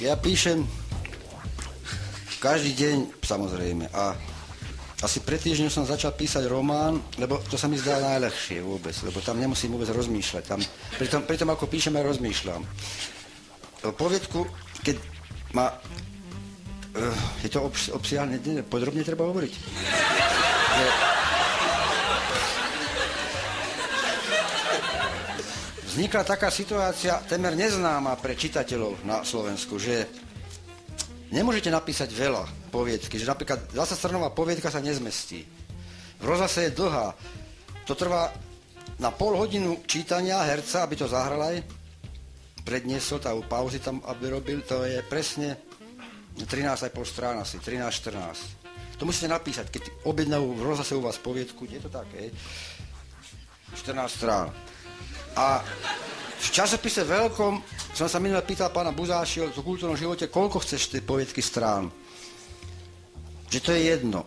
Ja píšem každý deň, samozrejme. A asi pred týždňom som začal písať román, lebo to sa mi zdá najľahšie vôbec, lebo tam nemusím vôbec rozmýšľať. Tam, pri, tom, ako píšem, aj rozmýšľam. Poviedku, keď má... Uh, je to obs, obsiahne, podrobne treba hovoriť. Že, vznikla taká situácia, temer neznáma pre čitateľov na Slovensku, že nemôžete napísať veľa poviedky, že napríklad 20 stranová poviedka sa nezmestí. V rozhlase je dlhá. To trvá na pol hodinu čítania herca, aby to zahral aj, predniesol, tá pauzy tam, aby robil, to je presne 13,5 strán asi, 13-14. To musíte napísať, keď objednajú v rozhlase u vás poviedku, je to tak, hej? 14 strán. A v časopise veľkom som sa minule pýtal pána Buzáši o kultúrnom živote, koľko chceš tej poviedky strán. Že to je jedno.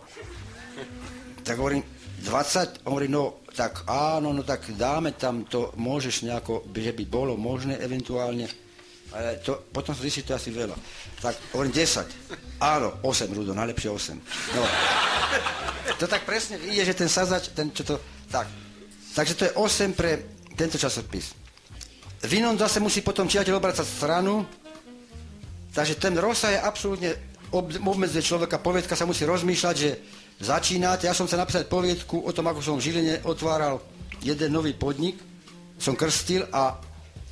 Tak hovorím, 20, hovorí, no tak áno, no tak dáme tam to, môžeš nejako, že by bolo možné eventuálne, ale to, potom sa zistí, to asi veľa. Tak hovorím 10. Áno, 8, Rudo, najlepšie 8. No. To tak presne ide, že ten sazač, ten čo to, tak. Takže to je 8 pre tento časopis. V zase musí potom čiateľ obracať stranu, takže ten rozsah je absolútne obmedzuje človeka, poviedka sa musí rozmýšľať, že začínate, ja som sa napísať poviedku o tom, ako som v Žiline otváral jeden nový podnik, som krstil a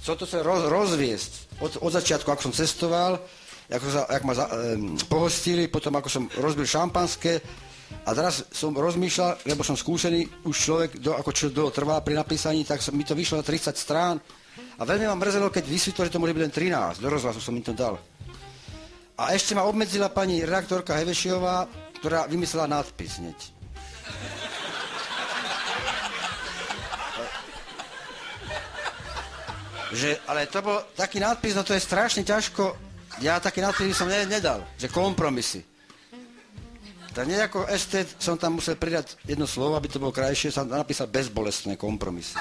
chcel to sa roz, rozviesť od, od začiatku, ako som cestoval, ako, sa, ako ma za, um, pohostili, potom ako som rozbil šampanské a teraz som rozmýšľal, lebo som skúsený už človek, do, ako čo dlho trvá pri napísaní, tak mi to vyšlo na 30 strán a veľmi ma mrzelo, keď vysvetlo, že to môže byť len 13. Do rozhlasu som im to dal. A ešte ma obmedzila pani redaktorka Hevešiová, ktorá vymyslela nadpis hneď. Že, ale to bol taký nadpis, no to je strašne ťažko. Ja taký nadpis som ne, nedal, že kompromisy. Tak nejako estet som tam musel pridať jedno slovo, aby to bolo krajšie, som napísal bezbolestné kompromisy.